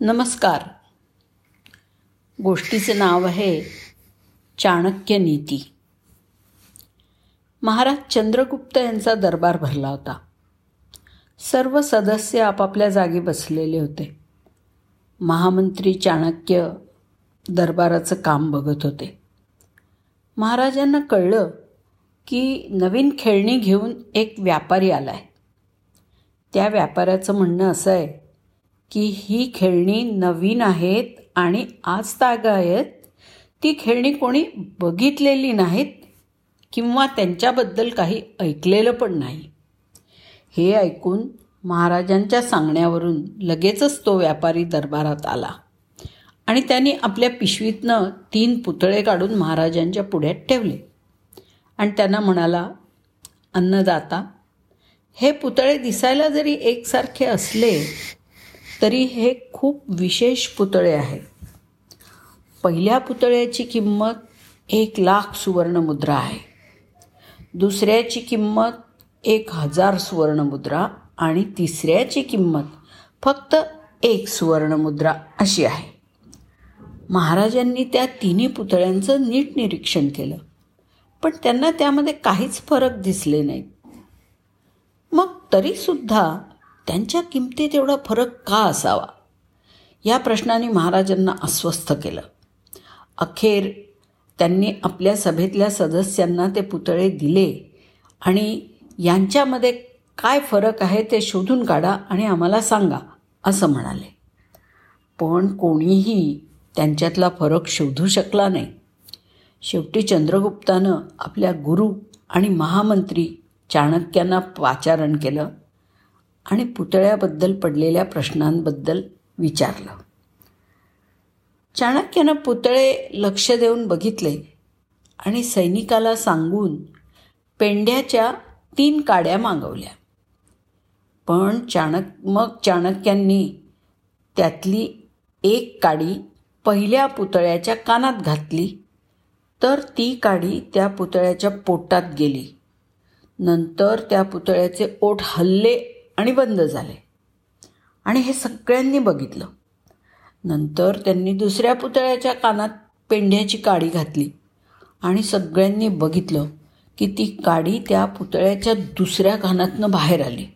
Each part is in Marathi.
नमस्कार. गोष्टीचे नाव आहे चाणक्य नीती. महाराज चंद्रगुप्त यांचा दरबार भरला होता. सर्व सदस्य आपापल्या जागी बसलेले होते. महामंत्री चाणक्य दरबाराचं काम बघत होते. महाराजांना कळलं की नवीन खेळणी घेऊन एक व्यापारी आला आहे त्या व्यापाऱ्याचं म्हणणं असं आहे की ही खेळणी नवीन आहेत आणि आज ताग आहेत. ती खेळणी कोणी बघितलेली नाहीत किंवा त्यांच्याबद्दल काही ऐकलेलं पण नाही. हे ऐकून महाराजांच्या सांगण्यावरून लगेचच तो व्यापारी दरबारात आला आणि त्यांनी आपल्या पिशवीतनं तीन पुतळे काढून महाराजांच्या पुढ्यात ठेवले. आणि त्यांना म्हणाला अन्नदाता हे पुतळे दिसायला जरी एकसारखे असले तरी हे खूप विशेष पुतळे आहेत. पहिल्या पुतळ्याची किंमत एक लाख सुवर्णमुद्रा आहे. दुसऱ्याची किंमत एक हजार सुवर्णमुद्रा आणि तिसऱ्याची किंमत फक्त एक सुवर्णमुद्रा अशी आहे. महाराजांनी त्या तिन्ही पुतळ्यांचं नीट निरीक्षण केलं पण त्यांना त्यामध्ये काहीच फरक दिसले नाहीत मग तरीसुद्धा त्यांच्या किमतीत एवढा फरक का असावा? या प्रश्नाने महाराजांना अस्वस्थ केलं. अखेर त्यांनी आपल्या सभेतल्या सदस्यांना ते पुतळे दिले आणि यांच्यामध्ये काय फरक आहे ते शोधून काढा आणि आम्हाला सांगा असं म्हणाले. पण कोणीही त्यांच्यातला फरक शोधू शकला नाही. शेवटी चंद्रगुप्तानं आपल्या गुरु आणि महामंत्री चाणक्यांना पाचारण केलं. आणि पुतळ्याबद्दल पडलेल्या प्रश्नांबद्दल विचारलं. चाणक्यानं पुतळे लक्ष देऊन बघितले आणि सैनिकाला सांगून पेंड्याच्या तीन काड्या मागवल्या. पण चाणक मग चाणक्यांनी त्यातली एक काडी पहिल्या पुतळ्याच्या कानात घातली तर ती काडी त्या पुतळ्याच्या पोटात गेली. नंतर त्या पुतळ्याचे ओठ हल्ले आणि बंद झाले. आणि हे सगळ्यांनी बघितलं. नंतर त्यांनी दुसऱ्या पुतळ्याच्या कानात पेंढ्याची काडी घातली आणि सगळ्यांनी बघितलं की ती काडी त्या पुतळ्याच्या दुसऱ्या कानातनं बाहेर आली.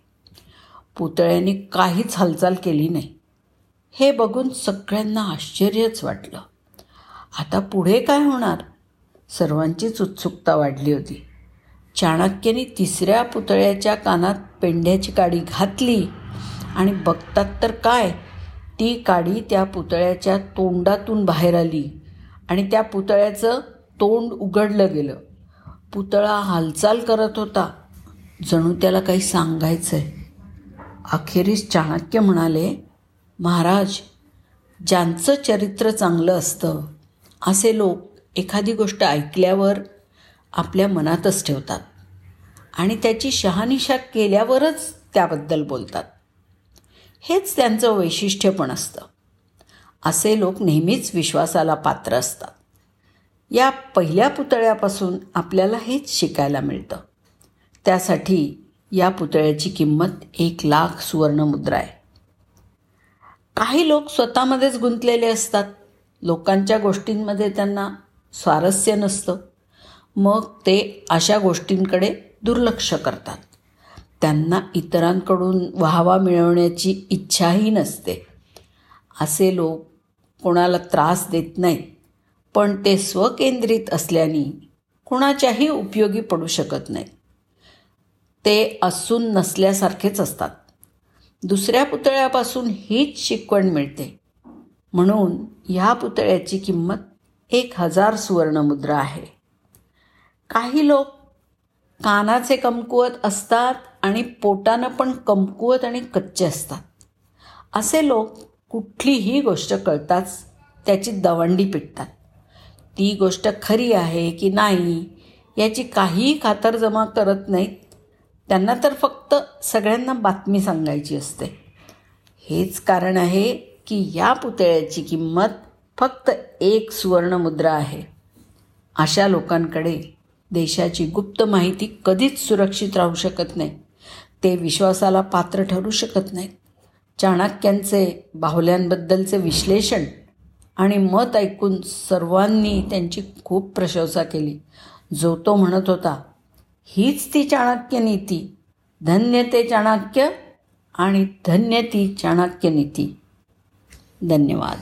पुतळ्याने काहीच हालचाल केली नाही. हे बघून सगळ्यांना आश्चर्यच वाटलं. आता पुढे काय होणार? सर्वांचीच उत्सुकता वाढली होती. चाणक्याने तिसऱ्या पुतळ्याच्या कानात पेंढ्याची काडी घातली. आणि बघतात तर काय? ती काडी त्या पुतळ्याच्या तोंडातून बाहेर आली आणि त्या पुतळ्याचं तोंड उघडलं गेलं. पुतळा हालचाल करत होता. जणू त्याला काही सांगायचं आहे अखेरीस चाणक्य म्हणाले महाराज ज्यांचं चरित्र चांगलं असतं असे लोक एखादी गोष्ट ऐकल्यावर आपल्या मनातच ठेवतात. आणि त्याची शहानिशा केल्यावरच त्याबद्दल बोलतात. हेच त्यांचं वैशिष्ट्य पण असतं. असे लोक नेहमीच विश्वासाला पात्र असतात. या पहिल्या पुतळ्यापासून आपल्याला हेच शिकायला मिळतं. त्यासाठी या पुतळ्याची किंमत एक लाख सुवर्णमुद्रा आहे. काही लोक स्वतःमध्येच गुंतलेले असतात. लोकांच्या गोष्टींमध्ये त्यांना स्वारस्य नसतं. मग ते अशा गोष्टींकडे दुर्लक्ष करतात. त्यांना इतरांकडून वाहवा मिळवण्याची इच्छाही नसते. असे लोक कोणाला त्रास देत नाहीत पण ते स्वकेंद्रित असल्याने कुणाच्याही उपयोगी पडू शकत नाहीत. ते असून नसल्यासारखेच असतात. दुसऱ्या पुतळ्यापासून हीच शिकवण मिळते. म्हणून ह्या पुतळ्याची किंमत एक हजार सुवर्णमुद्रा आहे. काही लोक कानाचे कमकुवत असतात आणि पोटानं पण कमकुवत आणि कच्चे असतात. असे लोक कुठलीही गोष्ट कळताच त्याची दवंडी पिटतात. ती गोष्ट खरी आहे की नाही याची काहीही खातरजमा करत नाहीत. त्यांना तर फक्त सगळ्यांना बातमी सांगायची असते. हेच कारण आहे की या पुतळ्याची किंमत फक्त एक सुवर्णमुद्रा आहे. अशा लोकांकडे देशाची गुप्त माहिती कधीच सुरक्षित राहू शकत नाही. ते विश्वासाला पात्र ठरू शकत नाहीत चाणक्यांचे बाहुल्यांबद्दलचे विश्लेषण आणि मत ऐकून सर्वांनी त्यांची खूप प्रशंसा केली. जो तो म्हणत होता हीच ती चाणक्य नीती. धन्य ते चाणक्य आणि धन्य ती चाणक्य नीती. धन्यवाद.